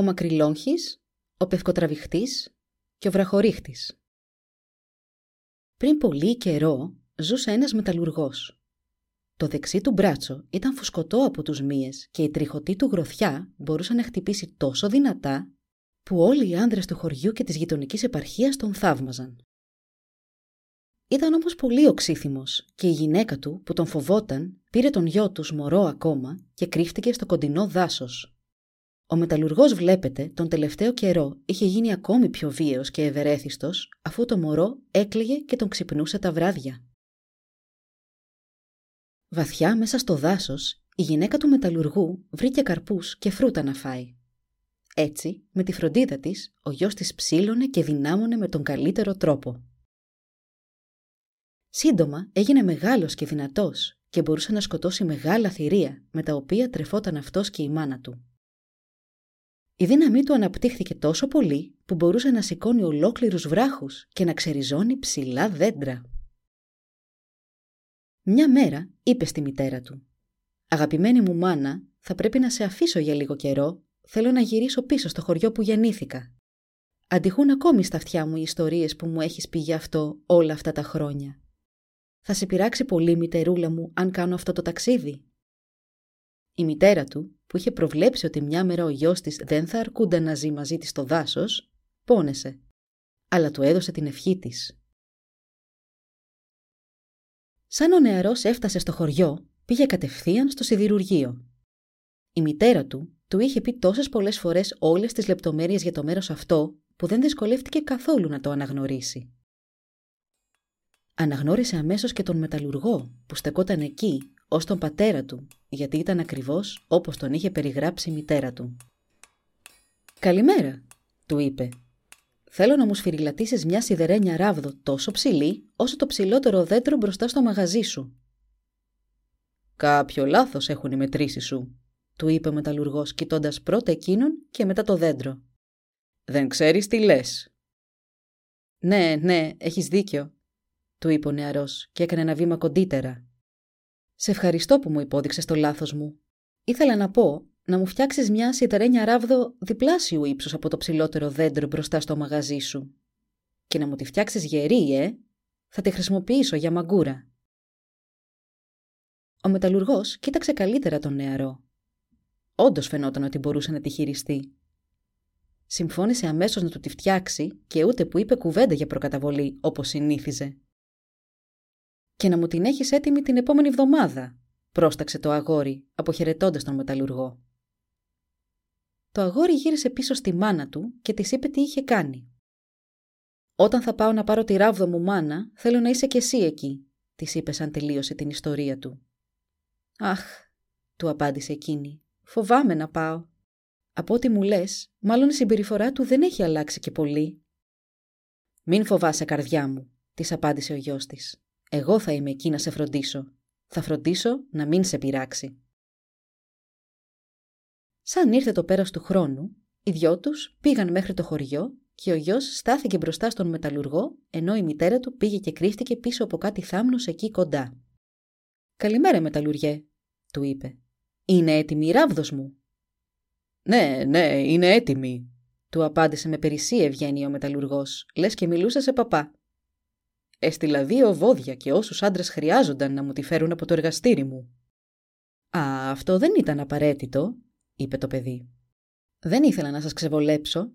Ο Μακρυλόγχης, ο Πευκοτραβηχτής και ο Βραχορίχτης. Πριν πολύ καιρό ζούσε ένας μεταλλουργός. Το δεξί του μπράτσο ήταν φουσκωτό από τους μύες και η τριχωτή του γροθιά μπορούσε να χτυπήσει τόσο δυνατά που όλοι οι άνδρες του χωριού και της γειτονικής επαρχίας τον θαύμαζαν. Ήταν όμως πολύ οξύθυμος και η γυναίκα του που τον φοβόταν πήρε τον γιο τους μωρό ακόμα και κρύφτηκε στο κοντινό δάσος. Ο μεταλλουργός βλέπετε τον τελευταίο καιρό είχε γίνει ακόμη πιο βίαιος και ευερέθιστος αφού το μωρό έκλαιγε και τον ξυπνούσε τα βράδια. Βαθιά μέσα στο δάσος η γυναίκα του μεταλλουργού βρήκε καρπούς και φρούτα να φάει. Έτσι, με τη φροντίδα της, ο γιος της ψήλωνε και δυνάμωνε με τον καλύτερο τρόπο. Σύντομα έγινε μεγάλος και δυνατός και μπορούσε να σκοτώσει μεγάλα θηρία με τα οποία τρεφόταν αυτός και η μάνα του. Η δύναμή του αναπτύχθηκε τόσο πολύ που μπορούσε να σηκώνει ολόκληρους βράχους και να ξεριζώνει ψηλά δέντρα. Μια μέρα είπε στη μητέρα του «Αγαπημένη μου μάνα, θα πρέπει να σε αφήσω για λίγο καιρό, θέλω να γυρίσω πίσω στο χωριό που γεννήθηκα. Αντιχούν ακόμη στα αυτιά μου οι ιστορίες που μου έχεις πει γι' αυτό όλα αυτά τα χρόνια. Θα σε πειράξει πολύ, μητερούλα μου, αν κάνω αυτό το ταξίδι. Η μητέρα του, που είχε προβλέψει ότι μια μέρα ο γιος της δεν θα αρκούνταν να ζει μαζί της στο δάσος, πόνεσε, αλλά του έδωσε την ευχή της. Σαν ο νεαρός έφτασε στο χωριό, πήγε κατευθείαν στο σιδηρουργείο. Η μητέρα του του είχε πει τόσες πολλές φορές όλες τις λεπτομέρειες για το μέρος αυτό, που δεν δυσκολεύτηκε καθόλου να το αναγνωρίσει. Αναγνώρισε αμέσως και τον μεταλλουργό που στεκόταν εκεί ως τον πατέρα του, γιατί ήταν ακριβώς όπως τον είχε περιγράψει η μητέρα του. «Καλημέρα», του είπε. «Θέλω να μου σφυριλατήσεις μια σιδερένια ράβδο τόσο ψηλή, όσο το ψηλότερο δέντρο μπροστά στο μαγαζί σου». «Κάποιο λάθος έχουν οι μετρήσεις σου», του είπε ο μεταλλουργός, κοιτώντας πρώτα εκείνον και μετά το δέντρο. «Δεν ξέρεις τι λες». «Ναι, ναι, έχεις δίκιο», του είπε ο νεαρός και έκανε ένα βήμα κοντύτερα. Σε ευχαριστώ που μου υπόδειξες το λάθος μου. Ήθελα να πω να μου φτιάξεις μια σιτερένια ράβδο διπλάσιου ύψους από το ψηλότερο δέντρο μπροστά στο μαγαζί σου. Και να μου τη φτιάξεις γερή, ε! Θα τη χρησιμοποιήσω για μαγκούρα. Ο μεταλλουργός κοίταξε καλύτερα τον νεαρό. Όντως φαινόταν ότι μπορούσε να τη χειριστεί. Συμφώνησε αμέσως να του τη φτιάξει και ούτε που είπε κουβέντα για προκαταβολή όπως συνήθιζε και να μου την έχεις έτοιμη την επόμενη εβδομάδα, πρόσταξε το αγόρι, αποχαιρετώντας τον μεταλλουργό. Το αγόρι γύρισε πίσω στη μάνα του και της είπε τι είχε κάνει. Όταν θα πάω να πάρω τη ράβδο μου, μάνα, θέλω να είσαι κι εσύ εκεί, της είπε σαν τελείωσε την ιστορία του. Αχ, του απάντησε εκείνη, φοβάμαι να πάω. Από ό,τι μου λες, μάλλον η συμπεριφορά του δεν έχει αλλάξει και πολύ. Μην φοβάσαι, καρδιά μου, της απάντησε ο γιος της. Εγώ θα είμαι εκεί να σε φροντίσω. Θα φροντίσω να μην σε πειράξει. Σαν ήρθε το πέρας του χρόνου, οι δυο τους πήγαν μέχρι το χωριό και ο γιος στάθηκε μπροστά στον μεταλλουργό, ενώ η μητέρα του πήγε και κρύφτηκε πίσω από κάτι θάμνος εκεί κοντά. «Καλημέρα, μεταλλουργέ», του είπε. «Είναι έτοιμη η ράβδος μου». «Ναι, ναι, είναι έτοιμη», του απάντησε με περισσή ευγένεια ο μεταλλουργός, λες και μιλούσε σε παπά. Έστειλα δύο βόδια και όσους άντρες χρειάζονταν να μου τη φέρουν από το εργαστήρι μου. Α, αυτό δεν ήταν απαραίτητο, είπε το παιδί. Δεν ήθελα να σας ξεβολέψω.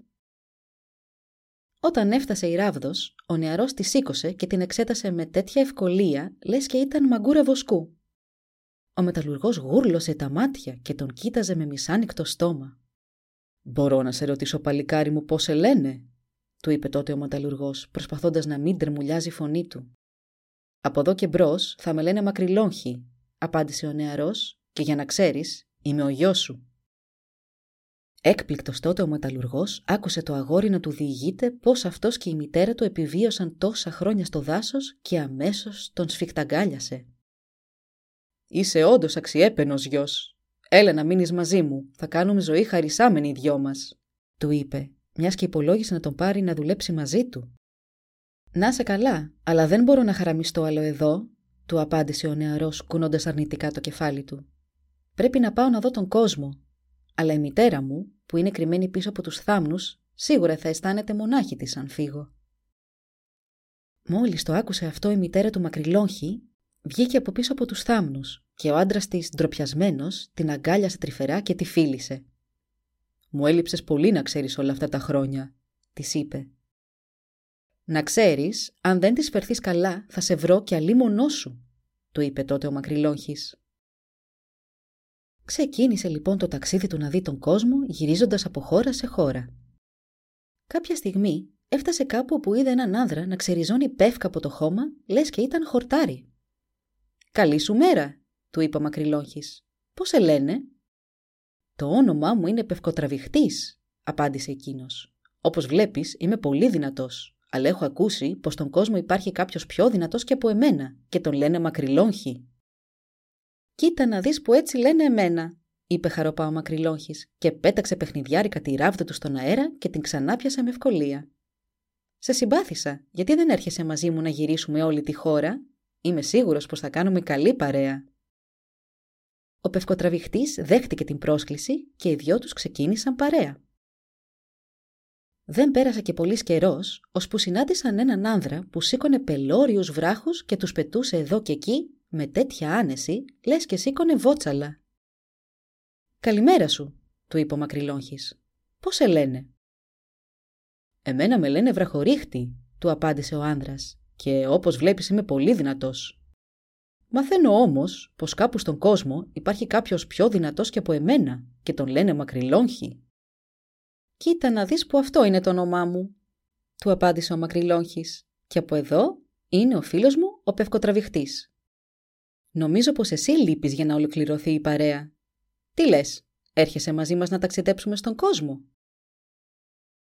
Όταν έφτασε η ράβδος, ο νεαρός τη σήκωσε και την εξέτασε με τέτοια ευκολία, λες και ήταν μαγκούρα βοσκού. Ο μεταλλουργός γούρλωσε τα μάτια και τον κοίταζε με μισάνικτο στόμα. «Μπορώ να σε ρωτήσω, παλικάρι μου, πώς σε λένε» του είπε τότε ο μεταλλουργός, προσπαθώντας να μην τρεμουλιάζει η φωνή του. Από εδώ και μπρος θα με λένε μακριλόγχη, απάντησε ο νεαρός, και για να ξέρεις, είμαι ο γιος σου. Έκπληκτος τότε ο μεταλλουργός άκουσε το αγόρι να του διηγείται πώς αυτός και η μητέρα του επιβίωσαν τόσα χρόνια στο δάσος και αμέσως τον σφιχταγκάλιασε. Είσαι όντως αξιέπαινος γιος. Έλα να μείνεις μαζί μου. Θα κάνουμε ζωή χαρισάμενοι οι δυο μας, του είπε, μιας και υπολόγισε να τον πάρει να δουλέψει μαζί του. Να σε καλά, αλλά δεν μπορώ να χαραμιστώ άλλο εδώ, του απάντησε ο νεαρός, κουνώντας αρνητικά το κεφάλι του. Πρέπει να πάω να δω τον κόσμο. Αλλά η μητέρα μου, που είναι κρυμμένη πίσω από τους θάμνους, σίγουρα θα αισθάνεται μονάχη της αν φύγω. Μόλις το άκουσε αυτό η μητέρα του μακριλόγχη, βγήκε από πίσω από τους θάμνους και ο άντρας της, ντροπιασμένος, την αγκάλιασε τρυφερά και τη φίλησε. Μου έλειψες πολύ να ξέρεις όλα αυτά τα χρόνια, της είπε. Να ξέρεις, αν δεν της φερθείς καλά, θα σε βρω και αλίμονό σου, του είπε τότε ο μακριλόγχη. Ξεκίνησε λοιπόν το ταξίδι του να δει τον κόσμο γυρίζοντας από χώρα σε χώρα. Κάποια στιγμή έφτασε κάπου που είδε έναν άνδρα να ξεριζώνει πεύκα από το χώμα, λες και ήταν χορτάρι. «Καλή σου μέρα», του είπε ο μακριλόχης. «Πώς σε λένε» «Το όνομά μου είναι Πευκοτραβηχτής», απάντησε εκείνος. «Όπως βλέπεις είμαι πολύ δυνατός, αλλά έχω ακούσει πως στον κόσμο υπάρχει κάποιος πιο δυνατός και από εμένα και τον λένε μακριλόγχη». «Κοίτα να δεις που έτσι λένε εμένα», είπε χαροπά ο μακριλόχης και πέταξε παιχνιδιάρικα τη ράβδα του στον αέρα και την ξανάπιασε με ευκολία. «Σε συμπάθησα, γιατί δεν έρχεσαι μαζί μου να γυρίσουμε όλη τη χώρα. Είμαι σίγουρος πως θα κάνουμε καλή παρέα». Ο πευκοτραβηχτής δέχτηκε την πρόσκληση και οι δυο τους ξεκίνησαν παρέα. Δεν πέρασε και πολύς καιρός, ώσπου συνάντησαν έναν άνδρα που σήκωνε πελώριους βράχους και τους πετούσε εδώ και εκεί με τέτοια άνεση, λες και σήκωνε βότσαλα. «Καλημέρα σου», του είπε ο Μακρυλόγχης. «Πώς σε λένε» «Εμένα με λένε βραχορίχτη», του απάντησε ο άνδρας «και όπως βλέπεις είμαι πολύ δυνατός». Μαθαίνω όμως πως κάπου στον κόσμο υπάρχει κάποιος πιο δυνατός και από εμένα και τον λένε Μακρυλόγχη. «Κοίτα να δεις που αυτό είναι το όνομά μου», του απάντησε ο Μακρυλόγχης «και από εδώ είναι ο φίλος μου ο Πευκοτραβηχτής». Νομίζω πως εσύ λείπεις για να ολοκληρωθεί η παρέα. Τι λες, έρχεσαι μαζί μας να ταξιδέψουμε στον κόσμο;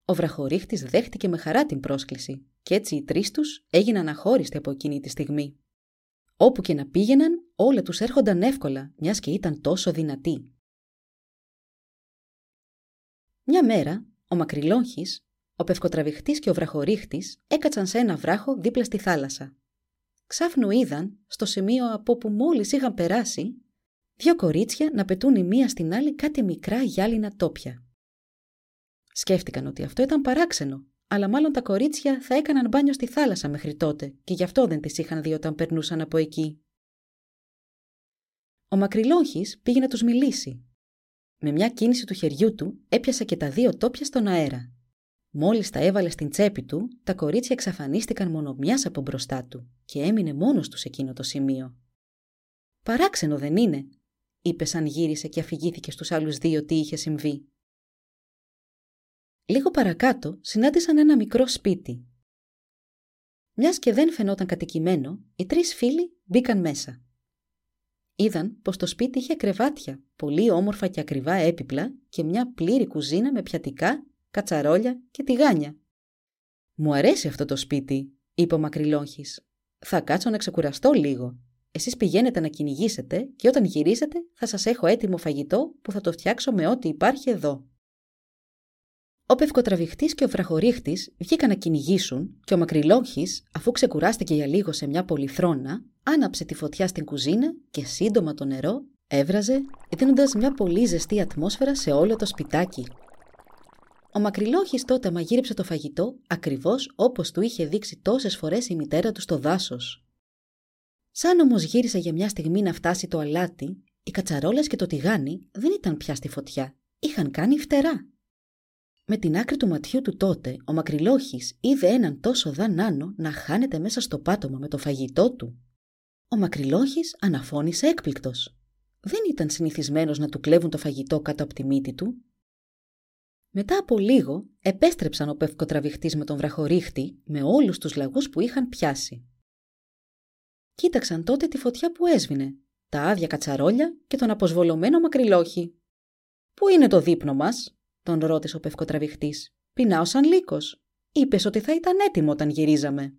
Ο βραχορίχτης δέχτηκε με χαρά την πρόσκληση και έτσι οι τρεις τους έγιναν αχώριστοι από εκείνη τη στιγμή. Όπου και να πήγαιναν, όλα τους έρχονταν εύκολα, μιας και ήταν τόσο δυνατοί. Μια μέρα, ο Μακρυλόγχης, ο Πευκοτραβηχτής και ο Βραχορίχτης έκατσαν σε ένα βράχο δίπλα στη θάλασσα ξάφνου είδαν, στο σημείο από όπου μόλις είχαν περάσει, δύο κορίτσια να πετούν η μία στην άλλη κάτι μικρά γυάλινα τόπια. Σκέφτηκαν ότι αυτό ήταν παράξενο, αλλά μάλλον τα κορίτσια θα έκαναν μπάνιο στη θάλασσα μέχρι τότε και γι' αυτό δεν τις είχαν δει όταν περνούσαν από εκεί. Ο Μακρυλόχης πήγε να τους μιλήσει. Με μια κίνηση του χεριού του έπιασε και τα δύο τόπια στον αέρα Μόλις τα έβαλε στην τσέπη του, τα κορίτσια εξαφανίστηκαν μόνο μιας από μπροστά του και έμεινε μόνος τους σε εκείνο το σημείο. Παράξενο δεν είναι, είπε σαν γύρισε και αφηγήθηκε στους άλλους δύο τι είχε συμβεί. Λίγο παρακάτω συνάντησαν ένα μικρό σπίτι. Μιας και δεν φαινόταν κατοικημένο, οι τρεις φίλοι μπήκαν μέσα. Είδαν πως το σπίτι είχε κρεβάτια, πολύ όμορφα και ακριβά έπιπλα και μια πλήρη κουζίνα με πιατικά κατσαρόλια και τηγάνια. Μου αρέσει αυτό το σπίτι, είπε ο Μακρυλόχη. Θα κάτσω να ξεκουραστώ λίγο. Εσείς πηγαίνετε να κυνηγήσετε και όταν γυρίσετε θα σας έχω έτοιμο φαγητό που θα το φτιάξω με ό,τι υπάρχει εδώ. Ο Πευκοτραβηχτής και ο Βραχορίχτης βγήκαν να κυνηγήσουν και ο Μακρυλόχη, αφού ξεκουράστηκε για λίγο σε μια πολυθρόνα, άναψε τη φωτιά στην κουζίνα και σύντομα το νερό έβραζε, δίνοντας μια πολύ ζεστή ατμόσφαιρα σε όλο το σπιτάκι. Ο Μακρυλόχης τότε μαγείρεψε το φαγητό ακριβώς όπως του είχε δείξει τόσες φορές η μητέρα του στο δάσος. Σαν όμως γύρισε για μια στιγμή να φτάσει το αλάτι, οι κατσαρόλες και το τηγάνι δεν ήταν πια στη φωτιά, είχαν κάνει φτερά. Με την άκρη του ματιού του τότε, ο Μακρυλόχης είδε έναν τόσο δανάνο να χάνεται μέσα στο πάτωμα με το φαγητό του. Ο Μακρυλόχης αναφώνησε έκπληκτος. Δεν ήταν συνηθισμένος να του κλέβουν το φαγητό κάτω από τη μύτη του μετά από λίγο επέστρεψαν ο πευκοτραβηχτής με τον βραχορίχτη με όλους τους λαγούς που είχαν πιάσει. Κοίταξαν τότε τη φωτιά που έσβηνε, τα άδεια κατσαρόλια και τον αποσβολωμένο μακριλόχη. «Πού είναι το δείπνο μας» τον ρώτησε ο πευκοτραβηχτής. Πεινάω σαν λύκος. Είπες ότι θα ήταν έτοιμο όταν γυρίζαμε.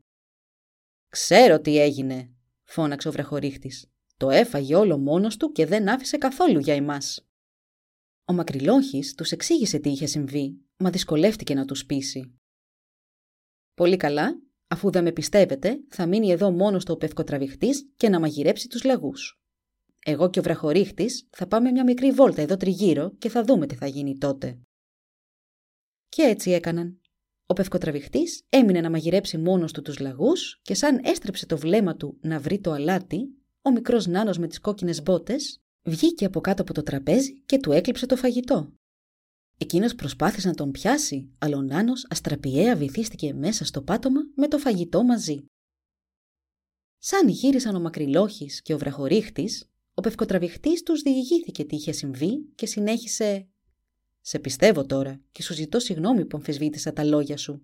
Ξέρω τι έγινε, φώναξε ο βραχορίχτη. Το έφαγε όλο μόνος του και δεν άφησε καθόλου για εμάς. Ο μακριλόχη τους εξήγησε τι είχε συμβεί, μα δυσκολεύτηκε να τους πείσει. Πολύ καλά, αφού δεν με πιστεύετε, θα μείνει εδώ μόνος στο πευκοτραβηχτής και να μαγειρέψει τους λαγούς. Εγώ και ο βραχορίχτη θα πάμε μια μικρή βόλτα εδώ τριγύρω και θα δούμε τι θα γίνει τότε. Και έτσι έκαναν. Ο πευκοτραβηχτής έμεινε να μαγειρέψει μόνος του τους λαγούς και σαν έστρεψε το βλέμμα του να βρει το αλάτι, ο μικρός νάνος με τις κόκκινες μπότες βγήκε από κάτω από το τραπέζι και του έκλειψε το φαγητό. Εκείνος προσπάθησε να τον πιάσει, αλλά ο Νάνος αστραπιαία βυθίστηκε μέσα στο πάτωμα με το φαγητό μαζί. Σαν γύρισαν ο Μακρυλόχης και ο Βραχορίχτης, ο πευκοτραβηχτής τους διηγήθηκε τι είχε συμβεί και συνέχισε «Σε πιστεύω τώρα και σου ζητώ συγγνώμη που αμφισβήτησα τα λόγια σου».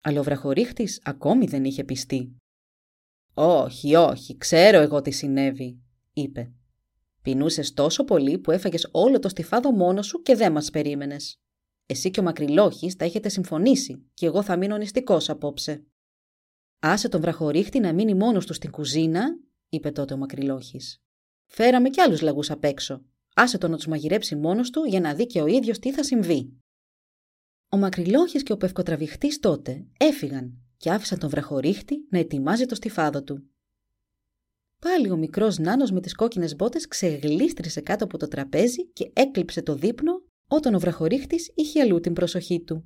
Αλλά ο Βραχορίχτης ακόμη δεν είχε πιστεί. «Όχι, όχι, ξέρω εγώ τι συνέβη», είπε. Πεινούσες τόσο πολύ που έφαγες όλο το στιφάδο μόνος σου και δεν μας περίμενες. Εσύ και ο Μακρυλόχης τα έχετε συμφωνήσει και εγώ θα μείνω νηστικός απόψε. Άσε τον βραχορίχτη να μείνει μόνος του στην κουζίνα, είπε τότε ο Μακρυλόχης. Φέραμε κι άλλους λαγούς απ' έξω. Άσε τον να τους μαγειρέψει μόνος του για να δει και ο ίδιος τι θα συμβεί. Ο Μακρυλόχη και ο Πευκοτραβηχτής τότε έφυγαν και άφησαν τον βραχορίχτη να ετοιμάζει το στιφάδο του. Πάλι ο μικρός Νάνος με τις κόκκινες μπότες ξεγλίστρησε κάτω από το τραπέζι και έκλειψε το δείπνο όταν ο βραχορίχτης είχε αλλού την προσοχή του.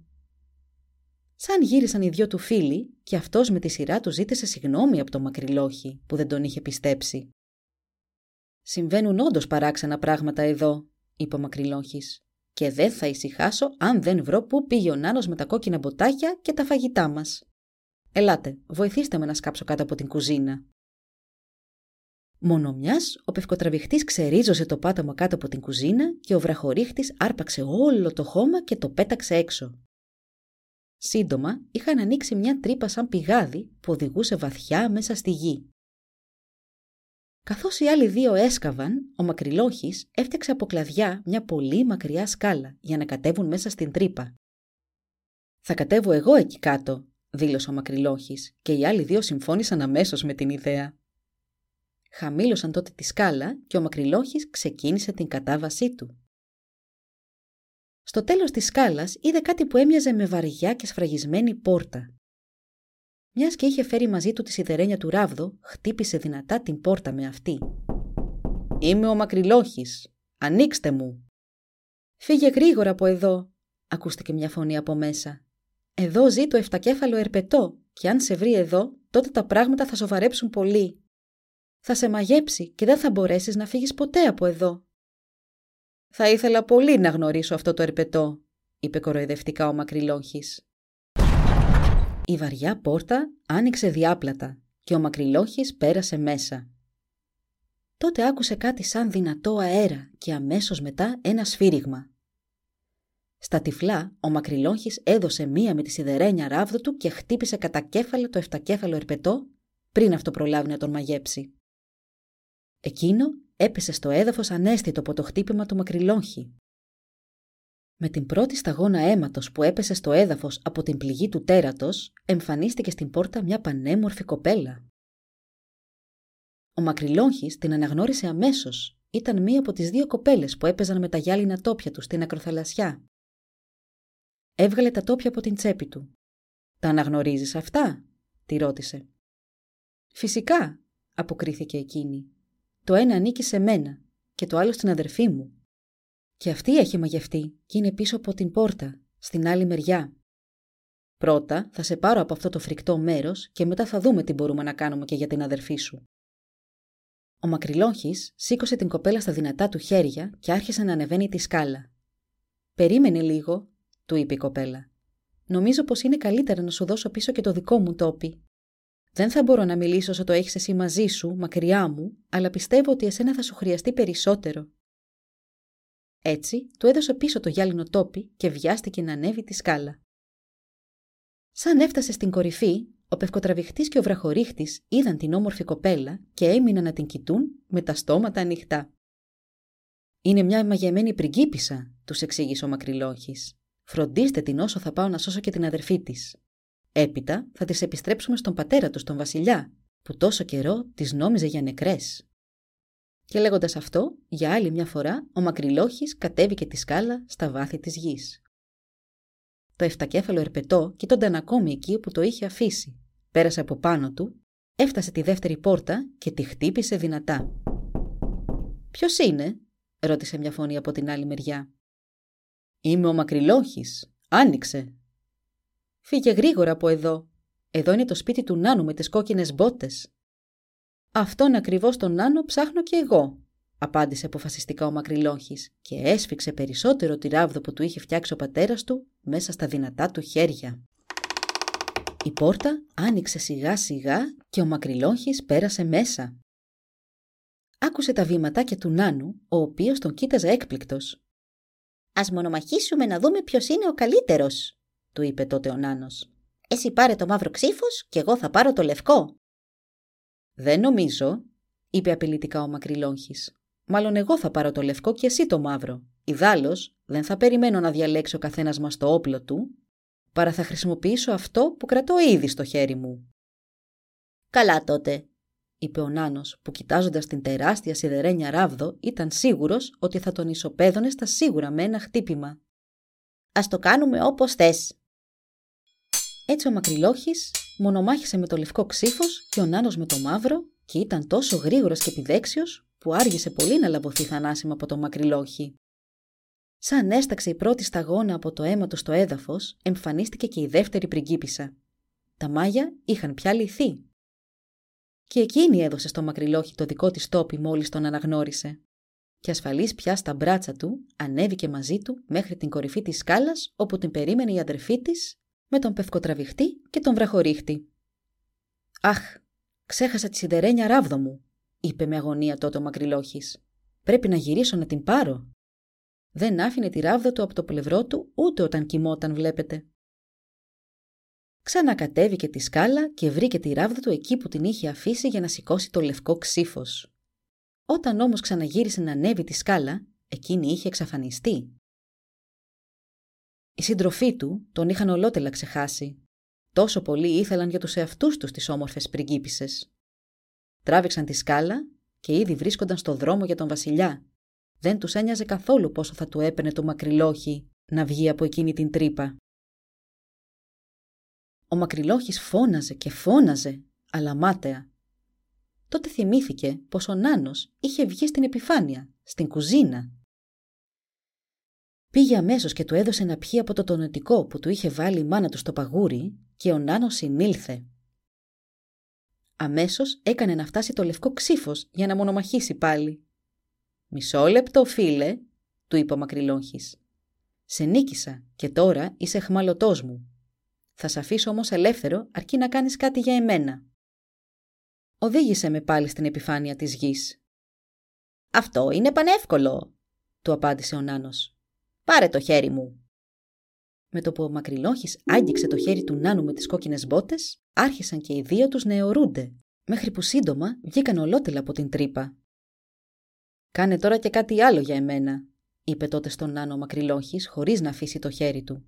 Σαν γύρισαν οι δυο του φίλοι, και αυτός με τη σειρά του ζήτησε συγγνώμη από το μακριλόχι που δεν τον είχε πιστέψει. Συμβαίνουν όντως παράξενα πράγματα εδώ, είπε ο μακριλόχη. Και δεν θα ησυχάσω αν δεν βρω πού πήγε ο Νάνος με τα κόκκινα μποτάκια και τα φαγητά μας. Ελάτε, βοηθήστε με να σκάψω κάτω από την κουζίνα. Μόνο μιας, ο πευκοτραβηχτής ξερίζωσε το πάτωμα κάτω από την κουζίνα και ο βραχορίχτης άρπαξε όλο το χώμα και το πέταξε έξω. Σύντομα είχαν ανοίξει μια τρύπα σαν πηγάδι που οδηγούσε βαθιά μέσα στη γη. Καθώς οι άλλοι δύο έσκαβαν, ο Μακρυλόχης έφτιαξε από κλαδιά μια πολύ μακριά σκάλα για να κατέβουν μέσα στην τρύπα. «Θα κατέβω εγώ εκεί κάτω», δήλωσε ο Μακρυλόχης και οι άλλοι δύο συμφώνησαν αμέσως με την ιδέα. Χαμήλωσαν τότε τη σκάλα και ο Μακρυλόχης ξεκίνησε την κατάβασή του. Στο τέλος της σκάλας είδε κάτι που έμοιαζε με βαριά και σφραγισμένη πόρτα. Μιας και είχε φέρει μαζί του τη σιδερένια του ράβδο, χτύπησε δυνατά την πόρτα με αυτή. «Είμαι ο Μακρυλόχης. Ανοίξτε μου!» «Φύγε γρήγορα από εδώ», ακούστηκε μια φωνή από μέσα. «Εδώ ζει το εφτακέφαλο ερπετό και αν σε βρει εδώ, τότε τα πράγματα θα σοβαρέψουν πολύ». Θα σε μαγέψει και δεν θα μπορέσεις να φύγεις ποτέ από εδώ. Θα ήθελα πολύ να γνωρίσω αυτό το ερπετό, είπε κοροϊδευτικά ο Μακρυλόχης. Η βαριά πόρτα άνοιξε διάπλατα και ο Μακρυλόχης πέρασε μέσα. Τότε άκουσε κάτι σαν δυνατό αέρα και αμέσως μετά ένα σφύριγμα. Στα τυφλά, ο Μακρυλόχης έδωσε μία με τη σιδερένια ράβδο του και χτύπησε κατά κέφαλο το εφτακέφαλο ερπετό πριν αυτό προλάβει να τον μαγέψει. Εκείνο έπεσε στο έδαφος ανέστητο από το χτύπημα του μακριλόχη. Με την πρώτη σταγόνα αίματος που έπεσε στο έδαφος από την πληγή του τέρατος, εμφανίστηκε στην πόρτα μια πανέμορφη κοπέλα. Ο Μακρυλόχης την αναγνώρισε αμέσως. Ήταν μία από τις δύο κοπέλες που έπαιζαν με τα γυάλινα τόπια τους στην ακροθαλασσιά. Έβγαλε τα τόπια από την τσέπη του. «Τα αναγνωρίζεις αυτά» τη ρώτησε. «Φυσικά», αποκρίθηκε εκείνη. Το ένα ανήκει σε μένα και το άλλο στην αδερφή μου. Και αυτή έχει μαγευτεί και είναι πίσω από την πόρτα, στην άλλη μεριά. Πρώτα θα σε πάρω από αυτό το φρικτό μέρος και μετά θα δούμε τι μπορούμε να κάνουμε και για την αδερφή σου. Ο Μακρυλόχης σήκωσε την κοπέλα στα δυνατά του χέρια και άρχισε να ανεβαίνει τη σκάλα. «Περίμενε λίγο», του είπε η κοπέλα. «Νομίζω πως είναι καλύτερα να σου δώσω πίσω και το δικό μου τόπι. Δεν θα μπορώ να μιλήσω όσο το έχεις εσύ μαζί σου, μακριά μου, αλλά πιστεύω ότι εσένα θα σου χρειαστεί περισσότερο. Έτσι, του έδωσε πίσω το γυάλινο τόπι και βιάστηκε να ανέβει τη σκάλα. Σαν έφτασε στην κορυφή, ο πευκοτραβηχτής και ο βραχορίχτης είδαν την όμορφη κοπέλα και έμειναν να την κοιτούν με τα στόματα ανοιχτά. Είναι μια μαγεμένη πριγκίπισσα, τους εξήγησε ο Μακρυλόχης. Φροντίστε την όσο θα πάω να σώσω και την αδερφή της. Έπειτα θα τι επιστρέψουμε στον πατέρα του, τον Βασιλιά, που τόσο καιρό τι νόμιζε για νεκρές. Και λέγοντας αυτό, για άλλη μια φορά, ο Μακρυλόχης κατέβηκε τη σκάλα στα βάθη της γης. Το εφτακέφαλο ερπετό κοίτονταν ακόμη εκεί που το είχε αφήσει. Πέρασε από πάνω του, έφτασε τη δεύτερη πόρτα και τη χτύπησε δυνατά. Ποιος είναι, ρώτησε μια φωνή από την άλλη μεριά. Είμαι ο Μακρυλόχης. Άνοιξε. Φύγε γρήγορα από εδώ. Εδώ είναι το σπίτι του Νάνου με τις κόκκινες μπότες. Αυτόν ακριβώς τον Νάνο ψάχνω και εγώ, απάντησε αποφασιστικά ο Μακρυλόχης και έσφιξε περισσότερο τη ράβδο που του είχε φτιάξει ο πατέρας του μέσα στα δυνατά του χέρια. Η πόρτα άνοιξε σιγά σιγά και ο Μακρυλόχης πέρασε μέσα. Άκουσε τα βήματάκια του Νάνου, ο οποίος τον κοίταζε έκπληκτος. «Ας μονομαχήσουμε να δούμε ποιος είναι ο καλύτερος», του είπε τότε ο Νάνος. «Εσύ πάρε το μαύρο ξύφος και εγώ θα πάρω το λευκό». «Δεν νομίζω», είπε απειλητικά ο Μακρυλόχης. «Μάλλον εγώ θα πάρω το λευκό και εσύ το μαύρο. Ιδάλλως, δεν θα περιμένω να διαλέξει ο καθένας μας το όπλο του, παρά θα χρησιμοποιήσω αυτό που κρατώ ήδη στο χέρι μου». «Καλά τότε», είπε ο Νάνος, που κοιτάζοντας την τεράστια σιδερένια ράβδο ήταν σίγουρος ότι θα τον ισοπαίδωνε στα σίγουρα με ένα χτύπημα. Α το κάνουμε όπως θες. Έτσι ο Μακρυλόχη μονομάχησε με το λευκό ξύφος και ο Νάνος με το μαύρο και ήταν τόσο γρήγορος και επιδέξιος που άργησε πολύ να λαμβωθεί θανάσιμα από το Μακρυλόχη. Σαν έσταξε η πρώτη σταγόνα από το αίμα του στο έδαφος, εμφανίστηκε και η δεύτερη πριγκίπισσα. Τα μάγια είχαν πια λυθεί και εκείνη έδωσε στο μακριλόχι το δικό της τόπι μόλις τον αναγνώρισε. Και ασφαλής πια στα μπράτσα του, ανέβηκε μαζί του μέχρι την κορυφή της σκάλας όπου την περίμενε η αδερφή της με τον πευκοτραβηχτή και τον βραχορίχτη. «Αχ, ξέχασα τη σιδερένια ράβδο μου», είπε με αγωνία τότε ο μακριλόχης. «Πρέπει να γυρίσω να την πάρω». Δεν άφηνε τη ράβδα του από το πλευρό του ούτε όταν κοιμόταν βλέπετε. Ξανακατέβηκε τη σκάλα και βρήκε τη ράβδα του εκεί που την είχε αφήσει για να σηκώσει το λευκό ξύφος. Όταν όμως ξαναγύρισε να ανέβει τη σκάλα, εκείνη είχε εξαφανιστεί. Οι σύντροφοί του τον είχαν ολότελα ξεχάσει. Τόσο πολύ ήθελαν για τους εαυτούς τους τις όμορφες πριγκίπισσες. Τράβηξαν τη σκάλα και ήδη βρίσκονταν στο δρόμο για τον βασιλιά. Δεν τους ένοιαζε καθόλου πόσο θα του έπαιρνε το μακριλόχι να βγει από εκείνη την τρύπα. Ο Μακρυλόχης φώναζε και φώναζε, αλλά μάταια. Τότε θυμήθηκε πως ο Νάνος είχε βγει στην επιφάνεια, στην κουζίνα. Πήγε αμέσως και του έδωσε να πιει από το τονετικό που του είχε βάλει η μάνα του στο παγούρι και ο Νάνος συνήλθε. Αμέσως έκανε να φτάσει το λευκό ξύφος για να μονομαχήσει πάλι. «Μισό λεπτό, φίλε», του είπε ο Μακρυλόχης. «Σε νίκησα και τώρα είσαι χμαλωτός μου. Θα σε αφήσω όμως ελεύθερο αρκεί να κάνεις κάτι για εμένα. Οδήγησε με πάλι στην επιφάνεια της γης. «Αυτό είναι πανεύκολο», του απάντησε ο Νάνος. «Πάρε το χέρι μου». Με το που ο Μακρυλόχης άγγιξε το χέρι του Νάνου με τις κόκκινες μπότες, άρχισαν και οι δύο τους να αιωρούνται, μέχρι που σύντομα βγήκαν ολότελα από την τρύπα. «Κάνε τώρα και κάτι άλλο για εμένα», είπε τότε στον Νάνο ο Μακρυλόχης χωρίς να αφήσει το χέρι του.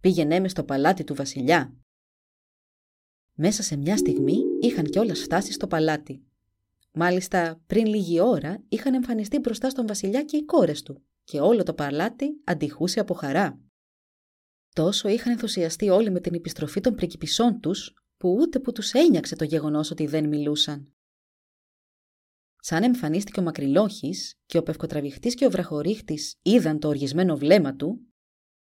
Πήγαινε μες στο παλάτι του βασιλιά. Μέσα σε μια στιγμή είχαν κιόλας φτάσει στο παλάτι. Μάλιστα, πριν λίγη ώρα είχαν εμφανιστεί μπροστά στον βασιλιά και οι κόρες του και όλο το παλάτι αντιχούσε από χαρά. Τόσο είχαν ενθουσιαστεί όλοι με την επιστροφή των πρικυπισών τους, που ούτε που τους ένιαξε το γεγονός ότι δεν μιλούσαν. Σαν εμφανίστηκε ο Μακρυλόχης και ο Πευκοτραβηχτής και ο Βραχορίχτης είδαν το οργισμένο βλέμμα του,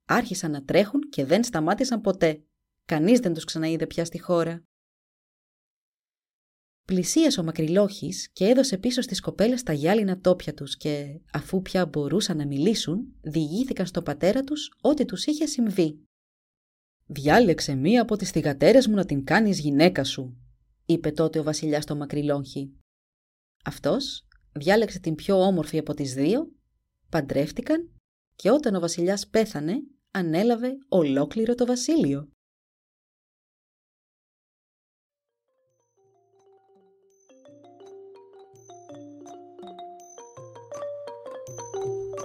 άρχισαν να τρέχουν και δεν σταμάτησαν ποτέ. Κανείς δεν τους ξαναείδε πια στη χώρα. Πλησίασε ο Μακρυλόχης και έδωσε πίσω στις κοπέλες τα γυάλινα τόπια τους και, αφού πια μπορούσαν να μιλήσουν, διηγήθηκαν στο πατέρα τους ό,τι τους είχε συμβεί. «Διάλεξε μία από τις θυγατέρες μου να την κάνεις γυναίκα σου», είπε τότε ο βασιλιάς στο Μακρυλόχη. Αυτός διάλεξε την πιο όμορφη από τις δύο, παντρεύτηκαν και όταν ο βασιλιάς πέθανε, ανέλαβε ολόκληρο το βασίλειο.